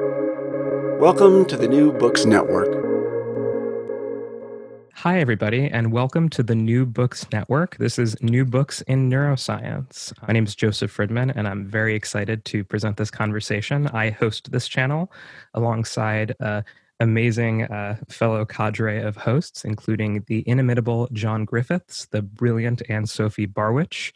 Welcome to the New Books Network. Hi, everybody, and welcome to the New Books Network. This is New Books in Neuroscience. My name is Joseph Fridman, and I'm very excited to present this conversation. I host this channel alongside an amazing uh, fellow cadre of hosts, including the inimitable John Griffiths, the brilliant Anne Sophie Barwich,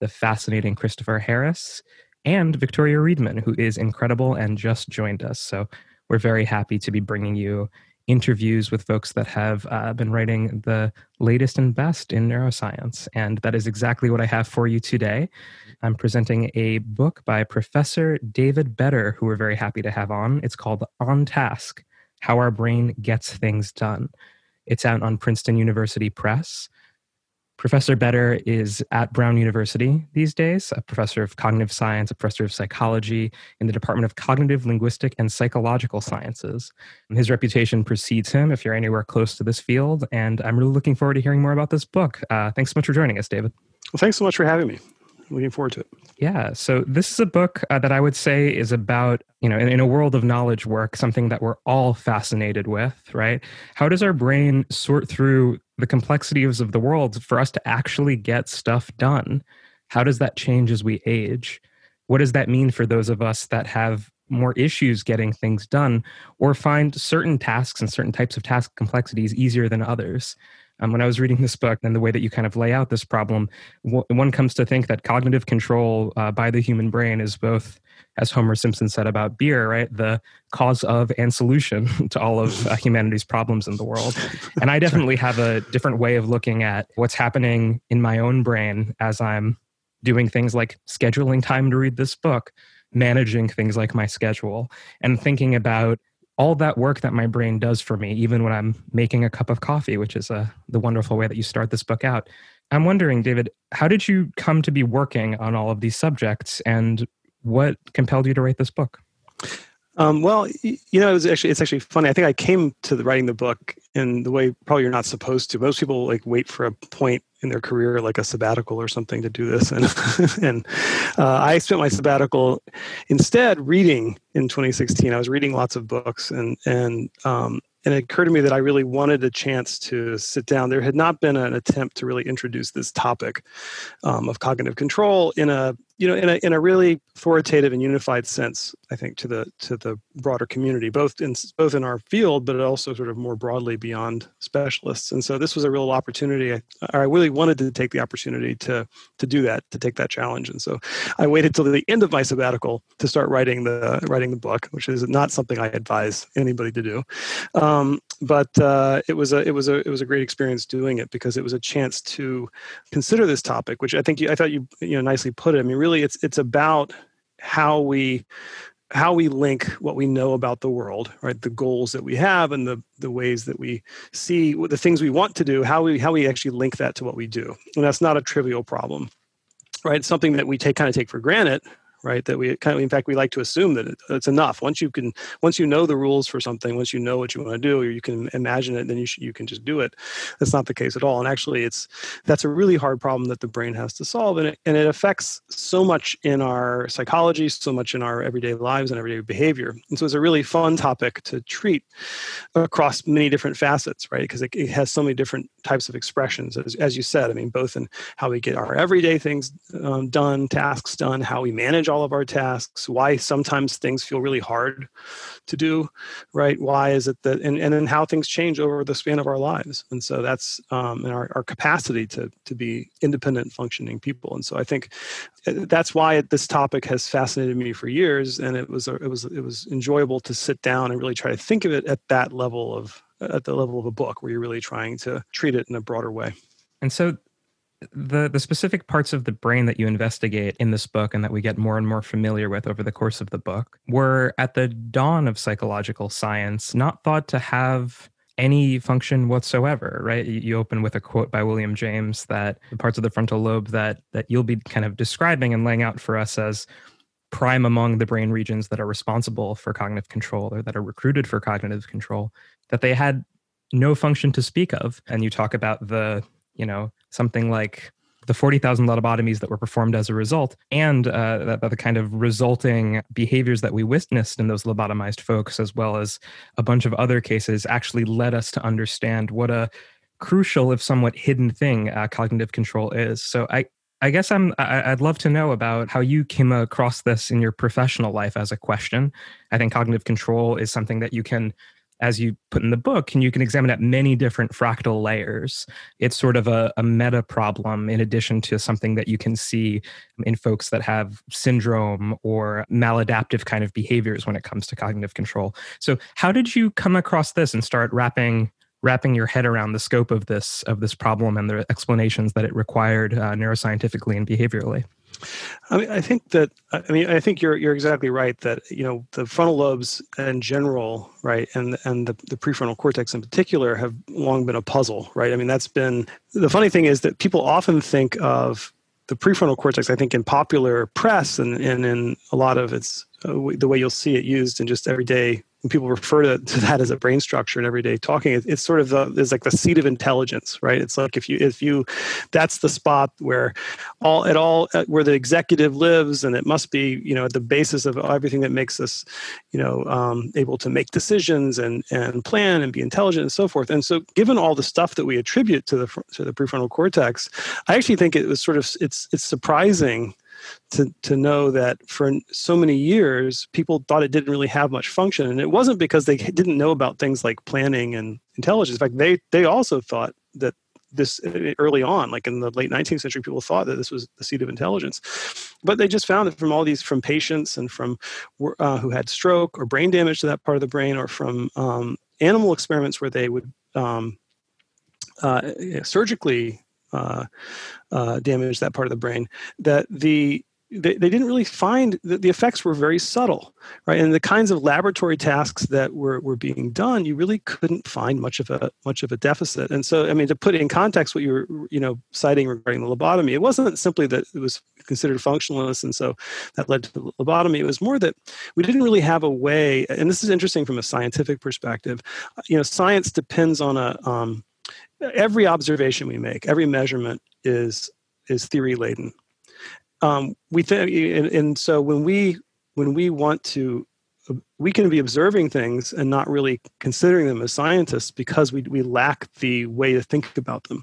the fascinating Christopher Harris, and Victoria Reedman, who is incredible and just joined us. So we're very happy to be bringing you interviews with folks that have uh, been writing the latest and best in neuroscience. And that is exactly what I have for you today. I'm presenting a book by Professor David Badre, who we're very happy to have on. It's called On Task How Our Brain Gets Things Done. It's out on Princeton University Press. Professor Badre is at Brown University these days, a professor of cognitive science, a professor of psychology in the Department of Cognitive, Linguistic, and Psychological Sciences. His reputation precedes him if you're anywhere close to this field, and I'm really looking forward to hearing more about this book. Uh, thanks so much for joining us, David. Well, thanks so much for having me. Looking forward to it. Yeah. So this is a book uh, that I would say is about, you know, in, in, a world of knowledge work, something that we're all fascinated with, right? How does our brain sort through the complexities of the world for us to actually get stuff done? How does that change as we age? What does that mean for those of us that have more issues getting things done or find certain tasks and certain types of task complexities easier than others? Um, when I was reading this book and the way that you kind of lay out this problem, w- one comes to think that cognitive control uh, by the human brain is both, as Homer Simpson said about beer, right, the cause of and solution to all of uh, humanity's problems in the world. And I definitely have a different way of looking at what's happening in my own brain as I'm doing things like scheduling time to read this book, managing things like my schedule, and thinking about all that work that my brain does for me, even when I'm making a cup of coffee, which is uh, the wonderful way that you start this book out. I'm wondering, David, how did you come to be working on all of these subjects and what compelled you to write this book? Um, well, you know, it was actually it's actually funny. I think I came to the writing the book in the way probably you're not supposed to. Most people like wait for a point in their career, like a sabbatical or something, to do this. And and uh, I spent my sabbatical instead reading in 2016. I was reading lots of books, and and um, and it occurred to me that I really wanted a chance to sit down. There had not been an attempt to really introduce this topic um, of cognitive control in a you know in a in a really authoritative and unified sense. I think to the to the broader community, both in both in our field, but also sort of more broadly beyond specialists. And so this was a real opportunity. I, I really wanted to take the opportunity to to do that, to take that challenge. And so I waited till the end of my sabbatical to start writing the writing the book, which is not something I advise anybody to do. Um, but uh, it was a it was a it was a great experience doing it because it was a chance to consider this topic, which I think you, I thought you you know nicely put it. I mean, really, it's it's about how we how we link what we know about the world right? The goals that we have and the the ways that we see the things we want to do how we how we actually link that to what we do. And that's not a trivial problem right? It's something that we take kind of take for granted right that we kind of in fact we like to assume that it's enough. Once you can once you know the rules for something once you know what you want to do or you can imagine it then you, you can just do it. That's not the case at all and actually it's that's a really hard problem that the brain has to solve and it, and it affects so much in our psychology so much in our everyday lives and everyday behavior. And so it's a really fun topic to treat across many different facets right because it, it, has so many different types of expressions as, as you said. I mean both in how we get our everyday things um, done tasks done how we manage all of our tasks, why sometimes things feel really hard to do, right? Why is it that, and, and then how things change over the span of our lives. And so that's um, our, our capacity to, to be independent functioning people. And so I think uh, that's why this topic has fascinated me for years. And it was, it was, it was enjoyable to sit down and really try to think of it at that level of, at the level of a book where you're really trying to treat it in a broader way. And so the the specific parts of the brain that you investigate in this book and that we get more and more familiar with over the course of the book were at the dawn of psychological science not thought to have any function whatsoever right? You open with a quote by william james that the parts of the frontal lobe that that you'll be kind of describing and laying out for us as prime among the brain regions that are responsible for cognitive control or that are recruited for cognitive control that they had no function to speak of. And you talk about the you know something like the 40,000 lobotomies that were performed as a result, and uh, the, the kind of resulting behaviors that we witnessed in those lobotomized folks, as well as a bunch of other cases, actually led us to understand what a crucial, if somewhat hidden thing uh, cognitive control is. So I, I guess I'm I'd love to know about how you came across this in your professional life as a question. I think cognitive control is something that you can as you put in the book, and you can examine at many different fractal layers. It's sort of a, a, meta problem in addition to something that you can see in folks that have syndrome or maladaptive kind of behaviors when it comes to cognitive control. So, how did you come across this and start wrapping wrapping your head around the scope of this of this problem and the explanations that it required uh, neuroscientifically and behaviorally? I mean, I think that I mean, I think you're you're exactly right that you know the frontal lobes in general, right, and and the, the prefrontal cortex in particular have long been a puzzle, right. I mean, that's been the funny thing is that people often think of the prefrontal cortex. I think in popular press and, and in a lot of its uh, the way you'll see it used in just everyday people refer to, to that as a brain structure in everyday talking, it, it's sort of the, it's like the seat of intelligence, right? It's like if you if you that's the spot where all at all uh, where the executive lives, and it must be you know at the basis of everything that makes us you know um, able to make decisions and and plan and be intelligent and so forth. And so, given all the stuff that we attribute to the to the prefrontal cortex, I actually think it was sort of it's it's surprising to to know that for so many years people thought it didn't really have much function. And it wasn't because they didn't know about things like planning and intelligence. In fact they they also thought that this uh, early on like in the late 19th century people thought that this was the seat of intelligence. But they just found it from all these from patients and from uh, who had stroke or brain damage to that part of the brain or from um, animal experiments where they would um, uh, surgically uh, uh, damage that part of the brain that the they, they didn't really find that the effects were very subtle right? And the kinds of laboratory tasks that were, were being done you really couldn't find much of a much of a deficit. And so i mean to put in context what you were you know citing regarding the lobotomy it wasn't simply that it was considered functionalist, and so that led to the lobotomy. It was more that we didn't really have a way and this is interesting from a scientific perspective. You know science depends on a um, every observation we make, every measurement is is theory laden. Um, we think, and, and so when we when we want to we can be observing things and not really considering them as scientists because we, we lack the way to think about them.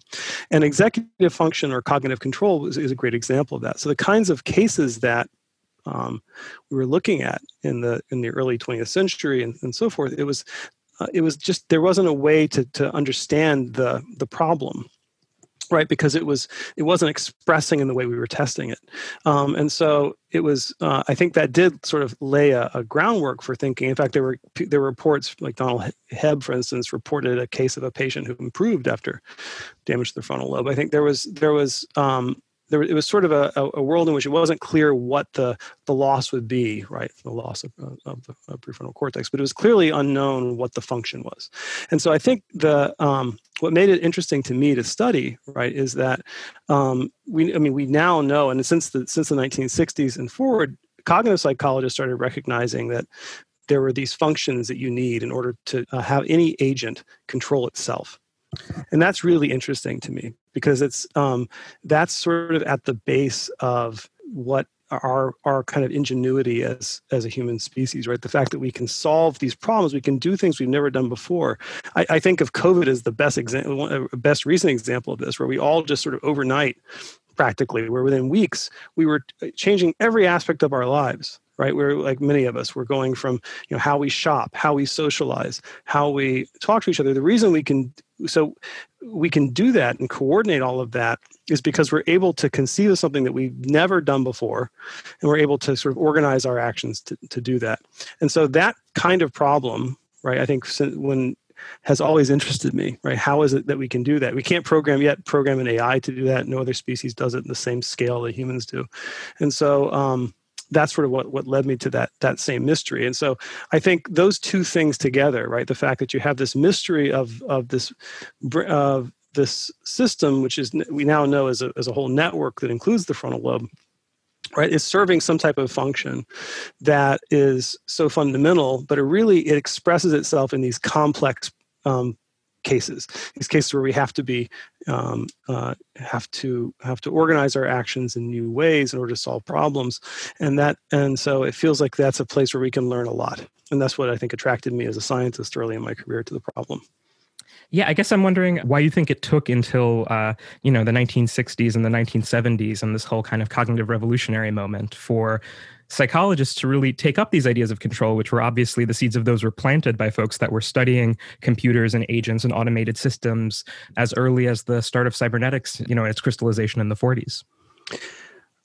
And executive function or cognitive control is, is a great example of that. So the kinds of cases that um, we were looking at in the in the early 20th century and, and so forth, it was uh, it was just there wasn't a way to to understand the the problem right? Because it was it wasn't expressing in the way we were testing it. Um, and so it was uh, i think that did sort of lay a, a, groundwork for thinking. In fact there were there were reports like donald hebb for instance reported a case of a patient who improved after damage to the frontal lobe. I think there was there was um, there, it was sort of a, a, world in which it wasn't clear what the, the loss would be, right? The loss of, of the prefrontal cortex, but it was clearly unknown what the function was. And so I think the um, what made it interesting to me to study, right, is that um, we, I mean, we now know, and since the since the 1960s and forward, cognitive psychologists started recognizing that there were these functions that you need in order to uh, have any agent control itself and that's really interesting to me because it's um, that's sort of at the base of what our our kind of ingenuity as as a human species right? The fact that we can solve these problems we can do things we've never done before. I, I think of covid as the best example uh, best recent example of this where we all just sort of overnight practically where within weeks we were changing every aspect of our lives right? We're like many of us we're going from you know how we shop how we socialize how we talk to each other. The reason we can so we can do that and coordinate all of that is because we're able to conceive of something that we've never done before and we're able to sort of organize our actions to, to do that. And so that kind of problem right i think when has always interested me right? How is it that we can do that? We can't program yet program an ai to do that. No other species does it in the same scale that humans do. And so um, that's sort of what, what led me to that that same mystery. And so i think those two things together right the fact that you have this mystery of of this of this system which is we now know as a, as a whole network that includes the frontal lobe right is serving some type of function that is so fundamental but it really it expresses itself in these complex um, cases. These cases where we have to be um, uh, have to have to organize our actions in new ways in order to solve problems. And that and so it feels like that's a place where we can learn a lot. And that's what i think attracted me as a scientist early in my career to the problem yeah, I guess I'm wondering why you think it took until uh, you know the 1960s and the 1970s and this whole kind of cognitive revolutionary moment for psychologists to really take up these ideas of control, which were obviously the seeds of those were planted by folks that were studying computers and agents and automated systems as early as the start of cybernetics, you know, its crystallization in the 40s.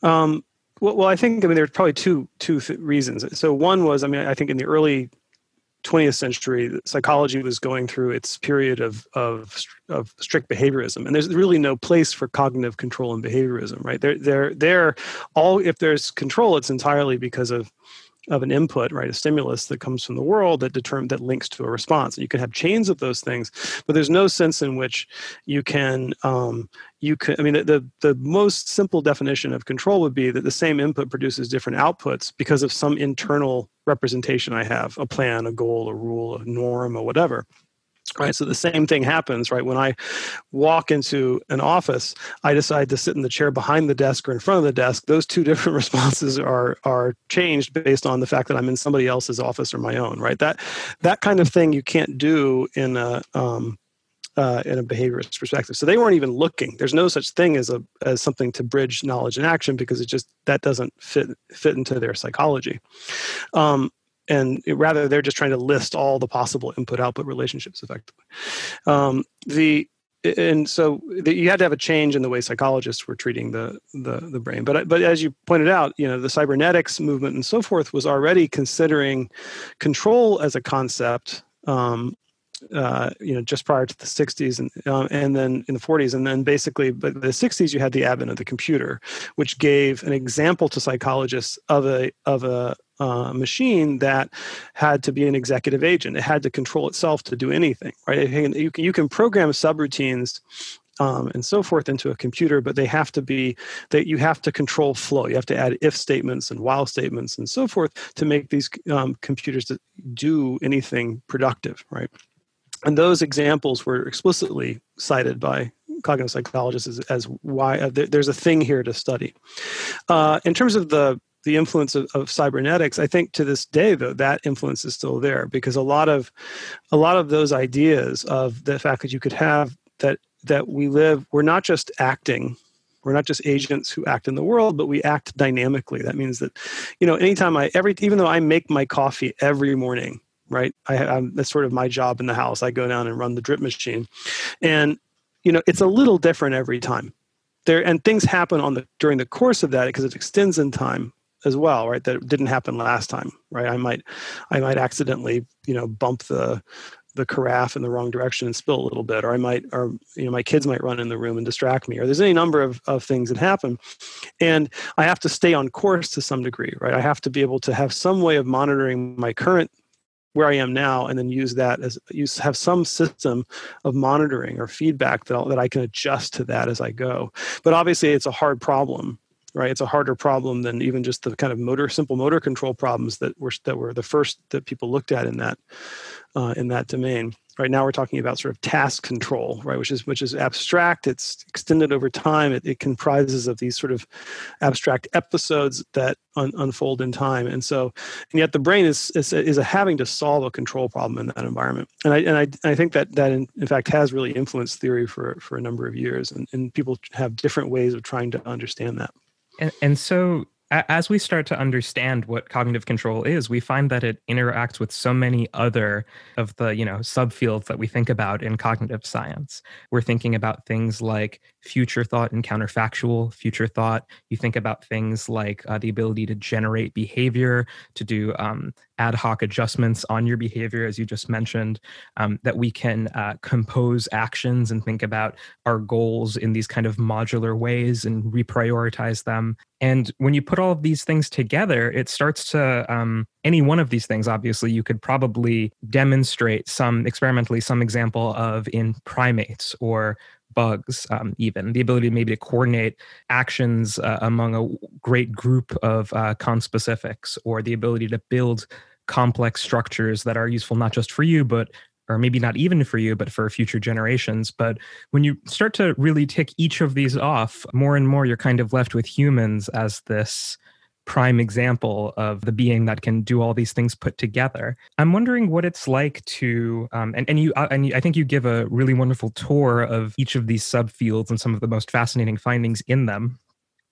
Um, well, well, I think I mean there's probably two two th- reasons. So one was I mean I think in the early 20th century, psychology was going through its period of, of, of strict behaviorism, and there's really no place for cognitive control in behaviorism, right? They're, they're, they're all, if there's control, it's entirely because of of an input, right, a stimulus that comes from the world that determine that links to a response. And you can have chains of those things, but there's no sense in which you can um, you can. I mean, the the most simple definition of control would be that the same input produces different outputs because of some internal representation I have, a plan, a goal, a rule, a norm, or whatever right so the same thing happens right when i walk into an office i decide to sit in the chair behind the desk or in front of the desk those two different responses are are changed based on the fact that i'm in somebody else's office or my own right that that kind of thing you can't do in a um, uh, in a behaviorist perspective. So they weren't even looking. There's no such thing as a as something to bridge knowledge and action because it just that doesn't fit fit into their psychology. Um, and rather they're just trying to list all the possible input output relationships effectively. Um, the and so the, you had to have a change in the way psychologists were treating the, the the brain. But but as you pointed out you know the cybernetics movement and so forth was already considering control as a concept um, uh, you know just prior to the 60s and uh, and then in the 40s and then basically but the 60s you had the advent of the computer which gave an example to psychologists of a of a uh, machine that had to be an executive agent. It had to control itself to do anything, right? You can, you can program subroutines um, and so forth into a computer, but they have to be that you have to control flow. You have to add if statements and while statements and so forth to make these um, computers do anything productive, right? And those examples were explicitly cited by cognitive psychologists as, as why uh, there's a thing here to study. Uh, in terms of the the influence of, of, cybernetics i think to this day though that influence is still there because a lot of a lot of those ideas of the fact that you could have that that we live we're not just acting. We're not just agents who act in the world but we act dynamically. That means that you know anytime i every even though i make my coffee every morning right I, I'm, that's sort of my job in the house. I go down and run the drip machine. And you know it's a little different every time. There and things happen on the during the course of that because it extends in time as well right that didn't happen last time right? I might i might accidentally you know bump the the carafe in the wrong direction and spill a little bit or i might or you know my kids might run in the room and distract me or there's any number of, of things that happen. And i have to stay on course to some degree right? I have to be able to have some way of monitoring my current where I am now, and then use that as use have some system of monitoring or feedback that, that I can adjust to that as I go. But obviously, it's a hard problem right? It's a harder problem than even just the kind of motor, simple motor control problems that were that were the first that people looked at in that uh, in that domain. Right now, we're talking about sort of task control, right? Which is which is abstract. It's extended over time. It, it comprises of these sort of abstract episodes that un, unfold in time, and so and yet the brain is is, is having to solve a control problem in that environment. And I and I, I think that that in, in fact has really influenced theory for for a number of years, and, and people have different ways of trying to understand that. And, so as we start to understand what cognitive control is, we find that it interacts with so many other of the, you know, subfields that we think about in cognitive science. We're thinking about things like future thought and counterfactual future thought. You think about things like uh, the ability to generate behavior, to do um, ad hoc adjustments on your behavior, as you just mentioned, um, that we can uh, compose actions and think about our goals in these kind of modular ways and reprioritize them. And when you put all of these things together, it starts to, um, any one of these things, obviously, you could probably demonstrate some experimentally, some example of in primates or bugs um, even the ability maybe to coordinate actions uh, among a great group of uh, conspecifics or the ability to build complex structures that are useful not just for you but or maybe not even for you, but for future generations. But when you start to really tick each of these off, more and more you're kind of left with humans as this prime example of the being that can do all these things put together. I'm wondering what it's like to, um, and and you uh, and I think you give a really wonderful tour of each of these subfields and some of the most fascinating findings in them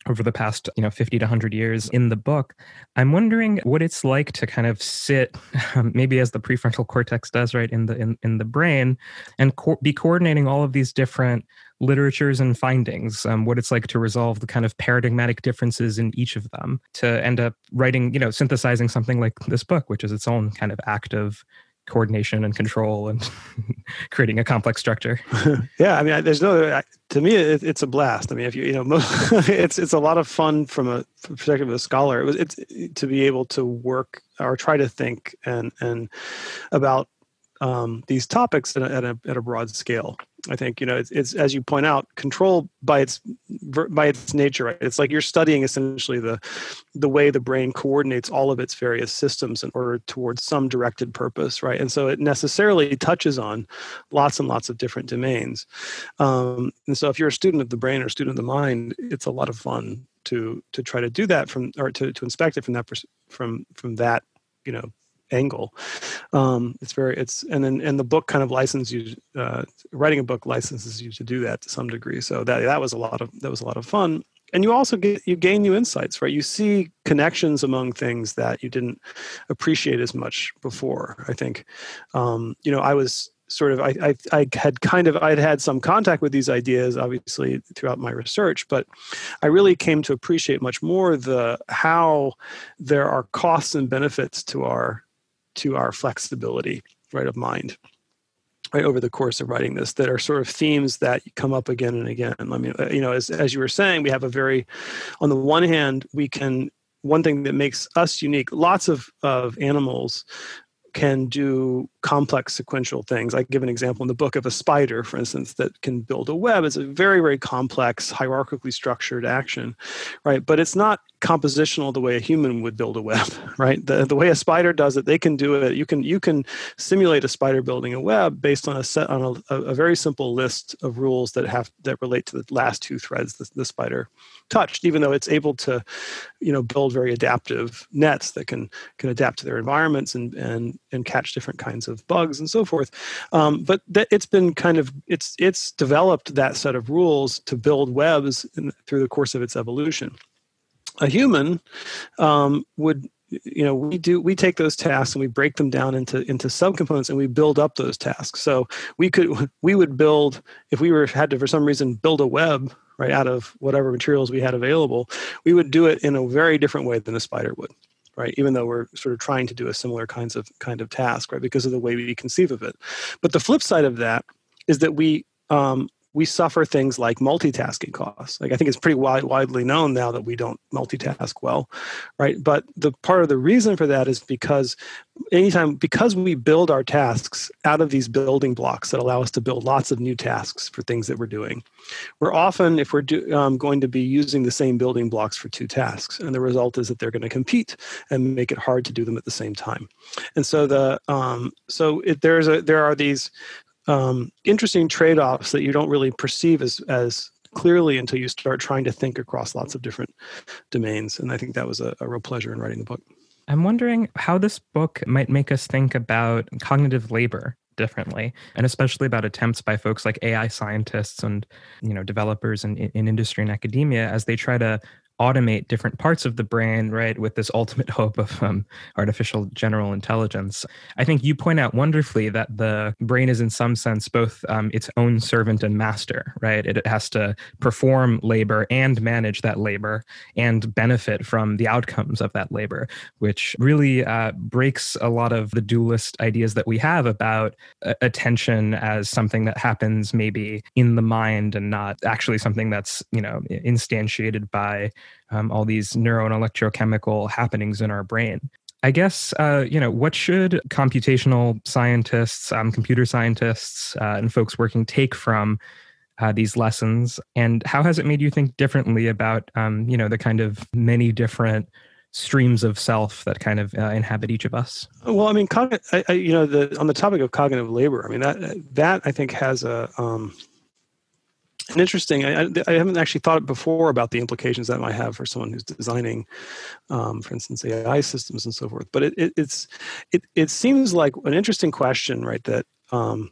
over the past you know 50 to 100 years in the book i'm wondering what it's like to kind of sit um, maybe as the prefrontal cortex does right in the in, in the brain and co- be coordinating all of these different literatures and findings um, what it's like to resolve the kind of paradigmatic differences in each of them to end up writing you know synthesizing something like this book which is its own kind of act of coordination and control and creating a complex structure. yeah, I mean, there's no. To me, it, it's a blast. I mean, if you you know, it's it's a lot of fun from a perspective of a scholar. It was it's to be able to work or try to think and and about um, these topics at a, at a, at a broad scale. I think you know it's, it's, as you point out, control by its by its nature. It's like you're studying essentially the the way the brain coordinates all of its various systems in order towards some directed purpose, right? And so it necessarily touches on lots and lots of different domains. Um, and so if you're a student of the brain or student of the mind, it's a lot of fun to to try to do that from or to to inspect it from that from from that you know angle. Um, it's very it's and then and the book kind of licenses you uh, writing a book licenses you to do that to some degree. So that that was a lot of that was a lot of fun. And you also get you gain new insights, right? You see connections among things that you didn't appreciate as much before. I think, um, you know, I was sort of I, I, I had kind of I'd had some contact with these ideas obviously throughout my research, but I really came to appreciate much more the how there are costs and benefits to our to our flexibility right of mind right over the course of writing this that are sort of themes that come up again and again. I mean uh, you know as, as you were saying we have a very on the one hand we can one thing that makes us unique lots of of animals can do complex sequential things. I give an example in the book of a spider, for instance, that can build a web. It's a very, very complex, hierarchically structured action, right? But it's not compositional the way a human would build a web, right? The, the way a spider does it, they can do it. You can you can simulate a spider building a web based on a set on a, a very simple list of rules that have that relate to the last two threads the, the spider touched, even though it's able to, you know, build very adaptive nets that can can adapt to their environments and and and catch different kinds of bugs and so forth. Um, but it's been kind of it's it's developed that set of rules to build webs in, through the course of its evolution. A human um, would you know we do we take those tasks and we break them down into into subcomponents and we build up those tasks so we could we would build if we were had to for some reason build a web right out of whatever materials we had available we would do it in a very different way than a spider would right? Even though we're sort of trying to do a similar kinds of kind of task right? Because of the way we conceive of it. But the flip side of that is that we um, we suffer things like multitasking costs. Like I think it's pretty wide, widely known now that we don't multitask well, right? But the part of the reason for that is because anytime because we build our tasks out of these building blocks that allow us to build lots of new tasks for things that we're doing, we're often if we're do, um, going to be using the same building blocks for two tasks, and the result is that they're going to compete and make it hard to do them at the same time. And so the um, so it, there's a there are these um, interesting trade-offs that you don't really perceive as as clearly until you start trying to think across lots of different domains. And I think that was a, a real pleasure in writing the book. I'm wondering how this book might make us think about cognitive labor differently and especially about attempts by folks like ai scientists and you know developers in, in industry and academia as they try to automate different parts of the brain, right, with this ultimate hope of um, artificial general intelligence. I think you point out wonderfully that the brain is, in some sense, both um, its own servant and master, right? It, it, has to perform labor and manage that labor and benefit from the outcomes of that labor, which really uh, breaks a lot of the dualist ideas that we have about uh, attention as something that happens maybe in the mind and not actually something that's, you know, instantiated by um, all these neuro and electrochemical happenings in our brain. I guess, uh, you know, what should computational scientists, um, computer scientists, uh, and folks working take from uh, these lessons? And how has it made you think differently about, um, you know, the kind of many different streams of self that kind of uh, inhabit each of us? Well, I mean, I, I, you know, the, on the topic of cognitive labor, I mean that that I think has a um, interesting. I, I, haven't actually thought before about the implications that might have for someone who's designing, um, for instance, AI systems and so forth. But it, it, it's it it seems like an interesting question, right? That um,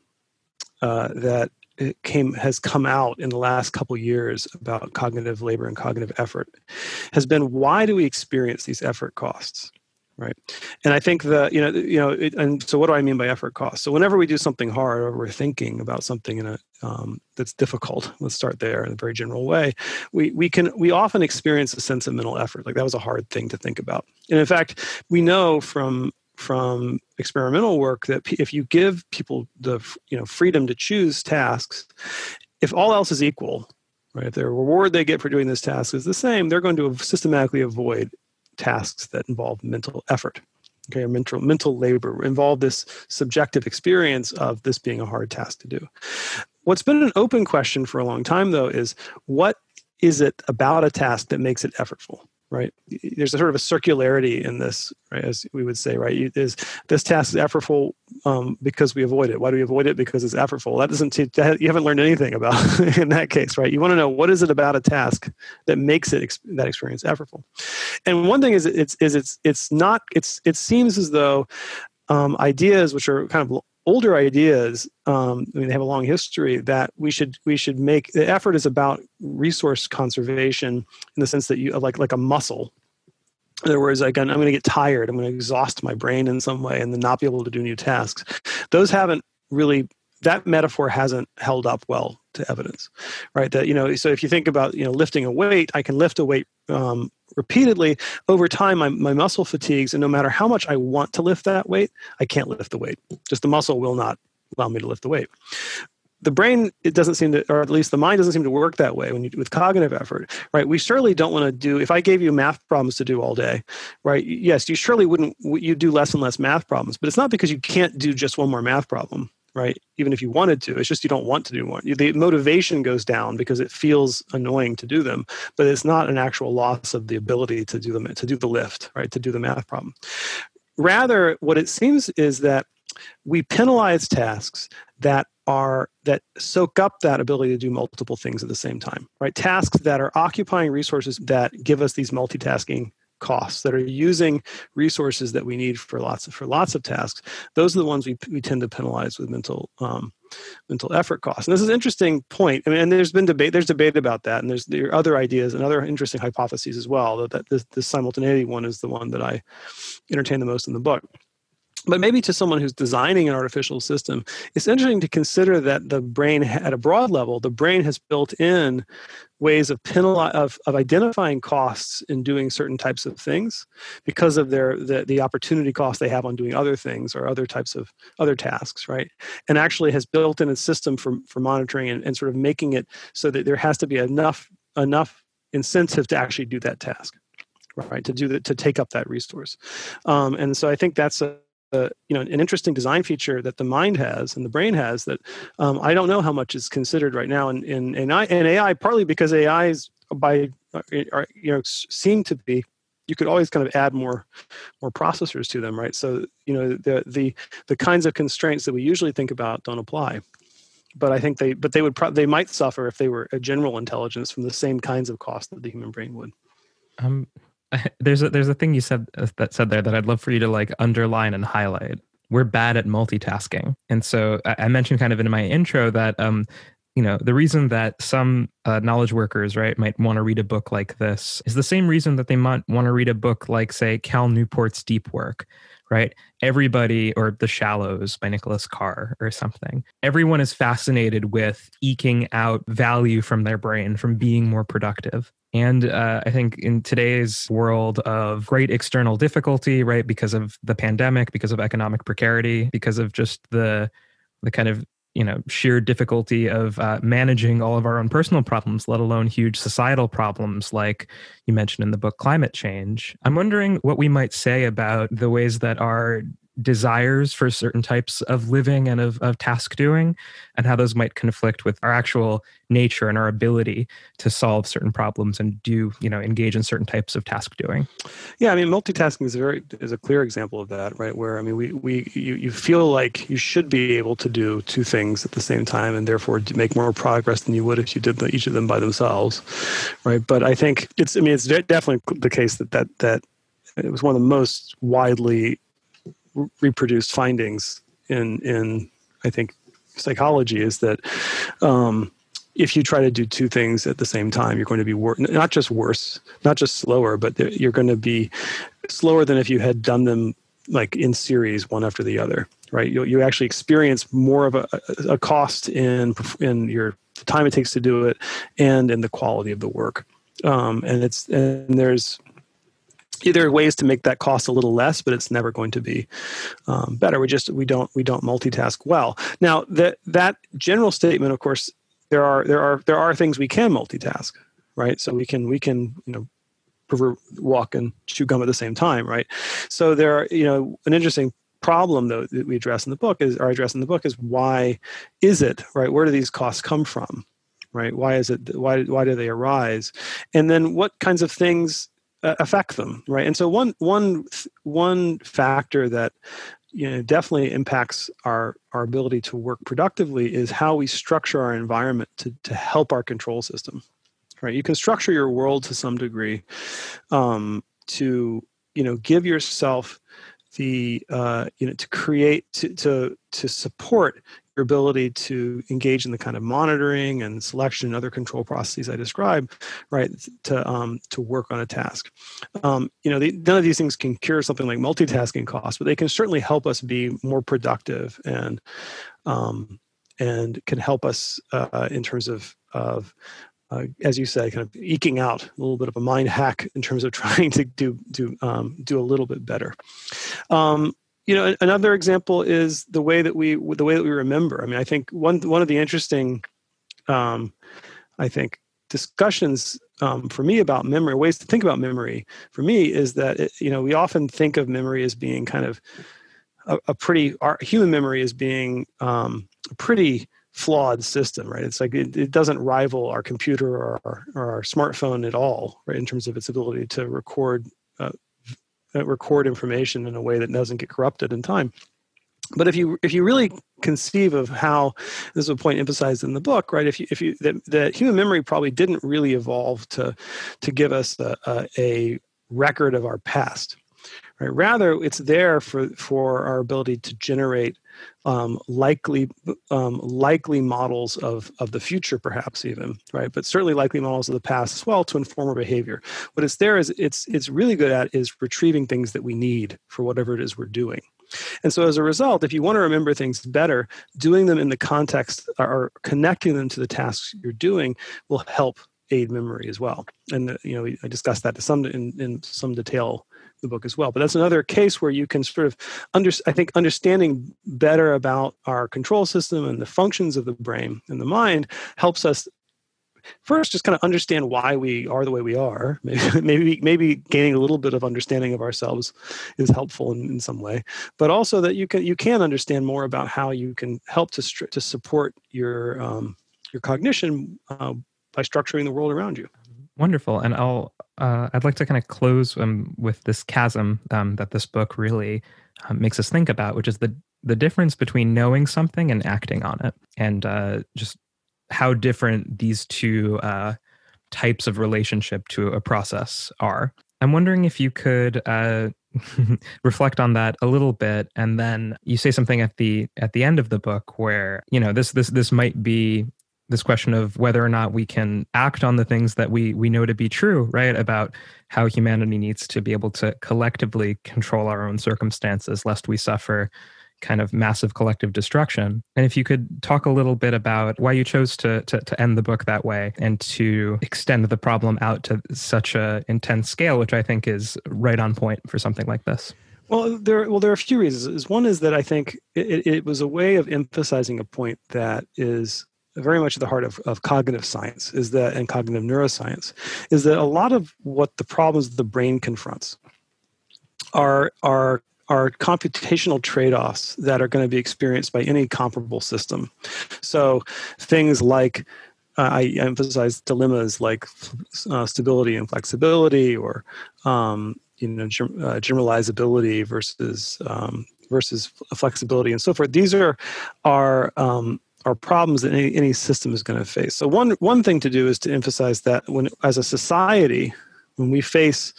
uh, that it came has come out in the last couple years about cognitive labor and cognitive effort has been why do we experience these effort costs right and i think the you know you know it, and so what do i mean by effort cost? so whenever we do something hard or we're thinking about something in a um, that's difficult let's start there in a very general way we we can we often experience a sense of mental effort like that was a hard thing to think about and in fact we know from from experimental work that if you give people the you know freedom to choose tasks if all else is equal right if the reward they get for doing this task is the same they're going to systematically avoid tasks that involve mental effort okay or mental mental labor involve this subjective experience of this being a hard task to do. What's been an open question for a long time though is what is it about a task that makes it effortful right? There's a sort of a circularity in this right as we would say right? Is this task is effortful um, because we avoid it. Why do we avoid it? Because it's effortful. That doesn't that, you haven't learned anything about in that case right? You want to know what is it about a task that makes it that experience effortful? And one thing is it's is it's it's not it's it seems as though um, ideas which are kind of older ideas um, I mean, they have a long history that we should we should make the effort is about resource conservation in the sense that you like like a muscle in other words, like I'm going to get tired. I'm going to exhaust my brain in some way and then not be able to do new tasks. Those haven't really that metaphor hasn't held up well to evidence, right? That you know, so if you think about you know lifting a weight, I can lift a weight um, repeatedly over time. My, my muscle fatigues, and no matter how much I want to lift that weight, I can't lift the weight. Just the muscle will not allow me to lift the weight. The brain, it doesn't seem to, or at least the mind doesn't seem to work that way when you with cognitive effort, right? We surely don't want to do. If I gave you math problems to do all day, right? Yes, you surely wouldn't. You do less and less math problems, but it's not because you can't do just one more math problem right? Even if you wanted to, it's just you don't want to do more. The motivation goes down because it feels annoying to do them, but it's not an actual loss of the ability to do them to do the lift, right? To do the math problem. Rather, what it seems is that we penalize tasks that are that soak up that ability to do multiple things at the same time right tasks that are occupying resources that give us these multitasking costs that are using resources that we need for lots of for lots of tasks those are the ones we, we tend to penalize with mental um, mental effort costs. And this is an interesting point. I mean and there's been debate there's debate about that and there's there are other ideas and other interesting hypotheses as well that, that this, this simultaneity one is the one that i entertain the most in the book. But maybe to someone who's designing an artificial system it's interesting to consider that the brain at a broad level the brain has built in ways of penali- of, of identifying costs in doing certain types of things because of their the, the opportunity cost they have on doing other things or other types of other tasks right? And actually has built in a system for, for monitoring and, and sort of making it so that there has to be enough enough incentive to actually do that task right? To do that to take up that resource. Um, and so i think that's a uh, you know an interesting design feature that the mind has and the brain has that um, I don't know how much is considered right now in in, in, I, in AI partly because AIs by uh, are, you know seem to be you could always kind of add more more processors to them right so you know the the the kinds of constraints that we usually think about don't apply but I think they but they would pro- they might suffer if they were a general intelligence from the same kinds of costs that the human brain would. Um, there's a there's a thing you said uh, that said there that I'd love for you to like underline and highlight. We're bad at multitasking, and so I mentioned kind of in my intro that um, you know the reason that some uh, knowledge workers right might want to read a book like this is the same reason that they might want to read a book like say cal newport's deep work right? Everybody or the shallows by nicholas carr or something. Everyone is fascinated with eking out value from their brain from being more productive. And uh, I think in today's world of great external difficulty, right, because of the pandemic, because of economic precarity, because of just the the kind of you know sheer difficulty of uh, managing all of our own personal problems, let alone huge societal problems like you mentioned in the book, climate change. I'm wondering what we might say about the ways that our desires for certain types of living and of, of task doing and how those might conflict with our actual nature and our ability to solve certain problems and do you know engage in certain types of task doing. Yeah i mean multitasking is a very is a clear example of that right? Where i mean we we you, you feel like you should be able to do two things at the same time and therefore make more progress than you would if you did the, each of them by themselves right? But i think it's i mean it's definitely the case that that that it was one of the most widely reproduced findings in in I think psychology is that um, if you try to do two things at the same time, you're going to be wor- not just worse, not just slower, but you're going to be slower than if you had done them like in series, one after the other. Right? You you actually experience more of a, a cost in in your time it takes to do it, and in the quality of the work. Um, and it's and there's there are ways to make that cost a little less but it's never going to be um, better. We just we don't we don't multitask well. Now that that general statement of course there are there are there are things we can multitask right? So we can we can you know walk and chew gum at the same time right? So there are you know an interesting problem though that we address in the book is or address in the book is why is it right? Where do these costs come from right? Why is it why why do they arise? And then what kinds of things affect them right? And so one one one factor that you know definitely impacts our our ability to work productively is how we structure our environment to to help our control system right? You can structure your world to some degree um, to you know give yourself the uh, you know to create to to to support ability to engage in the kind of monitoring and selection and other control processes I described, right, to um, to work on a task. Um, you know, the, none of these things can cure something like multitasking costs, but they can certainly help us be more productive and um, and can help us uh, in terms of of uh, as you say, kind of eking out a little bit of a mind hack in terms of trying to do do um, do a little bit better. Um, you know another example is the way that we the way that we remember. I mean i think one one of the interesting um, i think discussions um, for me about memory ways to think about memory for me is that it, you know we often think of memory as being kind of a, a pretty our human memory as being um, a pretty flawed system right? It's like it, it doesn't rival our computer or our, or our smartphone at all right in terms of its ability to record uh, record information in a way that doesn't get corrupted in time. But if you if you really conceive of how this is a point emphasized in the book right? If you if you that, that human memory probably didn't really evolve to to give us a, a, a record of our past right? Rather it's there for for our ability to generate um, likely um, likely models of of the future, perhaps even right, but certainly likely models of the past as well to inform our behavior. What it's there is it's it's really good at is retrieving things that we need for whatever it is we're doing. And so, as a result, if you want to remember things better, doing them in the context or connecting them to the tasks you're doing will help aid memory as well. And you know, I discussed that to some in, in some detail the book as well. But that's another case where you can sort of under, I think understanding better about our control system and the functions of the brain and the mind helps us first just kind of understand why we are the way we are. Maybe maybe, maybe gaining a little bit of understanding of ourselves is helpful in, in some way. But also that you can you can understand more about how you can help to to support your um, your cognition uh, by structuring the world around you Wonderful. And I'll uh, I'd like to kind of close um, with this chasm um, that this book really um, makes us think about, which is the the difference between knowing something and acting on it, and uh, just how different these two uh, types of relationship to a process are. I'm wondering if you could uh, reflect on that a little bit, and then you say something at the at the end of the book where you know this this this might be this question of whether or not we can act on the things that we we know to be true right about how humanity needs to be able to collectively control our own circumstances lest we suffer kind of massive collective destruction and if you could talk a little bit about why you chose to to, to end the book that way and to extend the problem out to such a intense scale which i think is right on point for something like this well, there well there are a few reasons. One is that I think it, it was a way of emphasizing a point that is very much at the heart of, of cognitive science is that and cognitive neuroscience is that a lot of what the problems the brain confronts are are are computational trade-offs that are going to be experienced by any comparable system. So things like uh, I emphasize dilemmas like uh, stability and flexibility, or um, you know uh, generalizability versus um, versus flexibility and so forth. These are are um, are problems that any, any system is going to face. So one one thing to do is to emphasize that when as a society when we face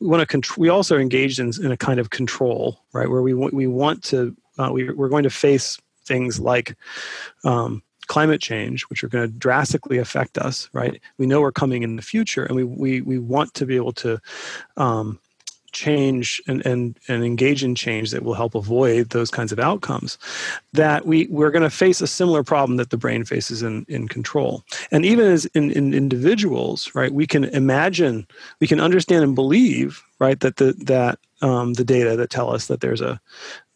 we want to we also engaged in, in a kind of control right where we we want to uh, we, we're going to face things like um, climate change which are going to drastically affect us right we know we're coming in the future and we we, we want to be able to um, change and, and, and engage in change that will help avoid those kinds of outcomes, that we, we're going to face a similar problem that the brain faces in, in control. And even as in, in individuals, right, we can imagine, we can understand and believe, right, that the, that um, the data that tell us that there's a,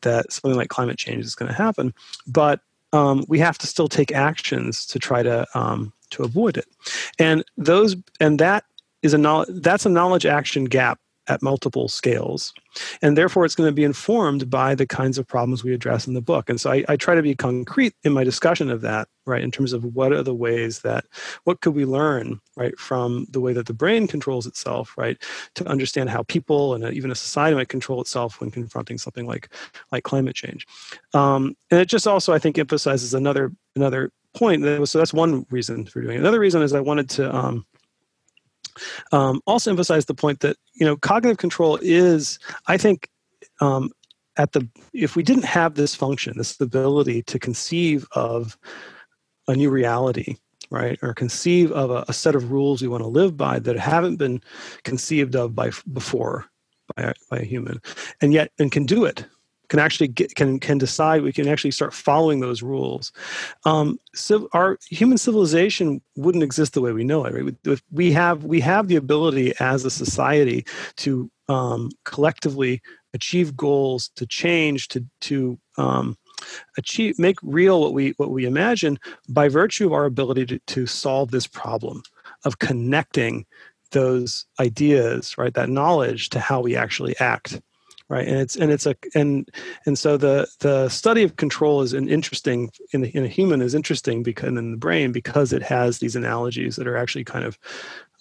that something like climate change is going to happen. But um, we have to still take actions to try to, um, to avoid it. And those, and that is a knowledge, that's a knowledge action gap at multiple scales. And therefore, it's going to be informed by the kinds of problems we address in the book. And so I, I, try to be concrete in my discussion of that, right, in terms of what are the ways that, what could we learn, right, from the way that the brain controls itself, right, to understand how people and even a society might control itself when confronting something like, like climate change. Um, and it just also, I think, emphasizes another, another point. That was, so that's one reason for doing it. Another reason is I wanted to, um, um, also emphasize the point that you know cognitive control is, I think, um, at the if we didn't have this function, this ability to conceive of a new reality, right, or conceive of a, a set of rules we want to live by that haven't been conceived of by before by, by a human, and yet and can do it can actually get, can can decide we can actually start following those rules. Um, so our human civilization wouldn't exist the way we know it right? We have we have the ability as a society to um, collectively achieve goals to change to to um, achieve make real what we what we imagine by virtue of our ability to, to solve this problem of connecting those ideas right that knowledge to how we actually act right? And it's and it's a and and so the the study of control is an interesting in, in a human is interesting because in the brain because it has these analogies that are actually kind of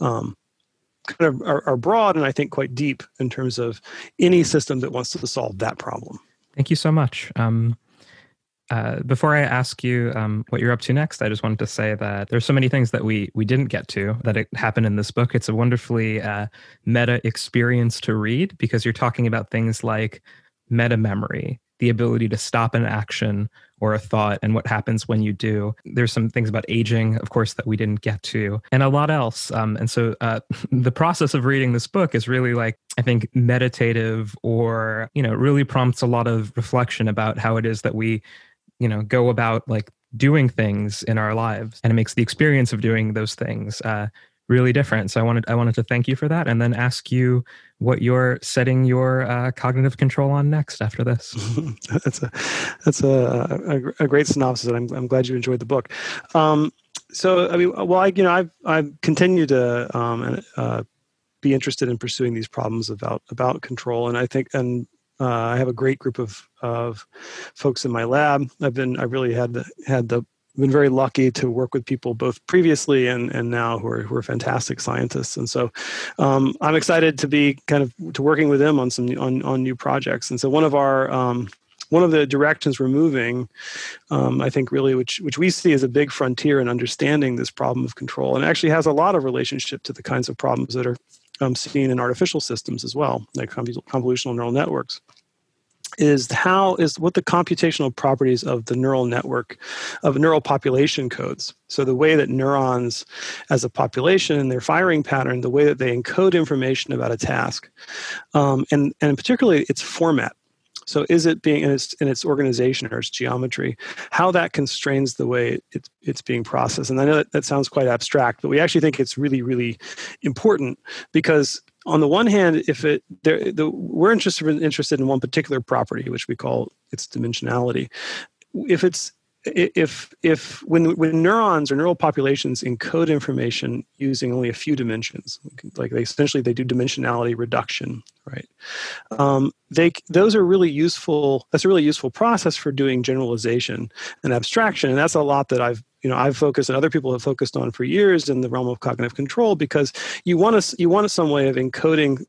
um, kind of are, are broad and i think quite deep in terms of any system that wants to solve that problem. Thank you so much. Um, uh, before I ask you um, what you're up to next, I just wanted to say that there's so many things that we we didn't get to that it happened in this book. It's a wonderfully uh, meta experience to read because you're talking about things like meta memory, the ability to stop an action or a thought, and what happens when you do. There's some things about aging, of course, that we didn't get to, and a lot else. Um, and so uh, the process of reading this book is really like I think meditative, or you know, really prompts a lot of reflection about how it is that we you know go about like doing things in our lives and it makes the experience of doing those things uh, really different. So i wanted i wanted to thank you for that and then ask you what you're setting your uh, cognitive control on next after this. That's a that's a, a, a, great synopsis and I'm, I'm glad you enjoyed the book. Um, so i mean well i you know i've i've continued to um, uh, be interested in pursuing these problems about about control and i think and uh, I have a great group of of folks in my lab. I've been I really had the, had the been very lucky to work with people both previously and and now who are who are fantastic scientists. And so um, I'm excited to be kind of to working with them on some on on new projects. And so one of our um, one of the directions we're moving, um, I think, really, which which we see as a big frontier in understanding this problem of control, and actually has a lot of relationship to the kinds of problems that are um, seen in artificial systems as well, like convolutional neural networks is how is what the computational properties of the neural network of neural population codes. So the way that neurons as a population and their firing pattern the way that they encode information about a task um, and and particularly its format so is it being in its, in its organization or its geometry, how that constrains the way it's, it's being processed? And I know that, that sounds quite abstract, but we actually think it's really, really important because on the one hand, if it there, the, we're interested interested in one particular property, which we call its dimensionality. If it's if if when when neurons or neural populations encode information using only a few dimensions, like they essentially they do dimensionality reduction, right? Um, they those are really useful. That's a really useful process for doing generalization and abstraction, and that's a lot that I've you know I've focused and other people have focused on for years in the realm of cognitive control because you want to you want some way of encoding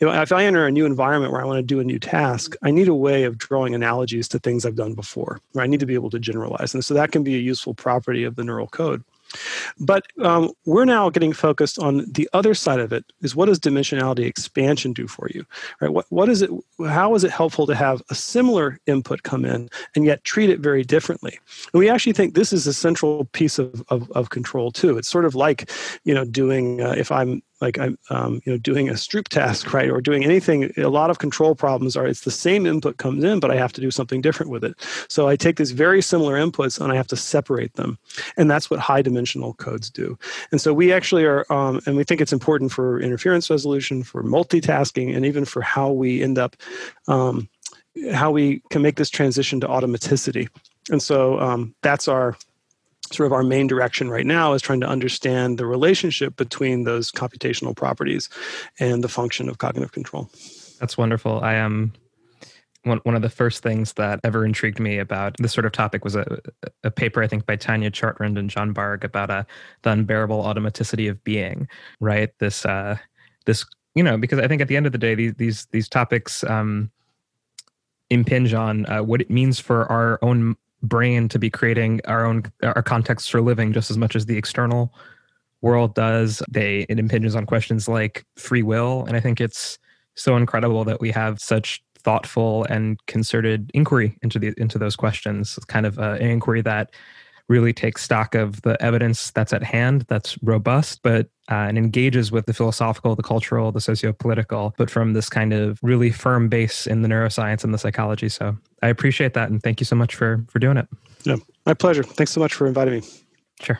if I enter a new environment where I want to do a new task, I need a way of drawing analogies to things I've done before. Or I need to be able to generalize, and so that can be a useful property of the neural code. But um, we're now getting focused on the other side of it is what does dimensionality expansion do for you right what, what is it how is it helpful to have a similar input come in and yet treat it very differently and we actually think this is a central piece of, of, of control too it's sort of like you know doing uh, if i'm like I'm, um, you know, doing a Stroop task, right, or doing anything. A lot of control problems are it's the same input comes in, but I have to do something different with it. So I take these very similar inputs and I have to separate them, and that's what high dimensional codes do. And so we actually are, um, and we think it's important for interference resolution, for multitasking, and even for how we end up, um, how we can make this transition to automaticity. And so um, that's our sort of our main direction right now is trying to understand the relationship between those computational properties and the function of cognitive control. That's wonderful. I am one, one of the first things that ever intrigued me about this sort of topic was a, a paper I think by Tanya Chartrand and John Bargh about uh, the unbearable automaticity of being. Right, this uh, this you know because I think at the end of the day these these these topics um, impinge on uh, what it means for our own brain to be creating our own our context for living just as much as the external world does. They it impinges on questions like free will, and I think it's so incredible that we have such thoughtful and concerted inquiry into the into those questions. It's kind of uh, an inquiry that really takes stock of the evidence that's at hand, that's robust, but uh, and engages with the philosophical, the cultural, the socio-political, but from this kind of really firm base in the neuroscience and the psychology. So I appreciate that, and thank you so much for for doing it. Yeah, my pleasure. Thanks so much for inviting me. Sure.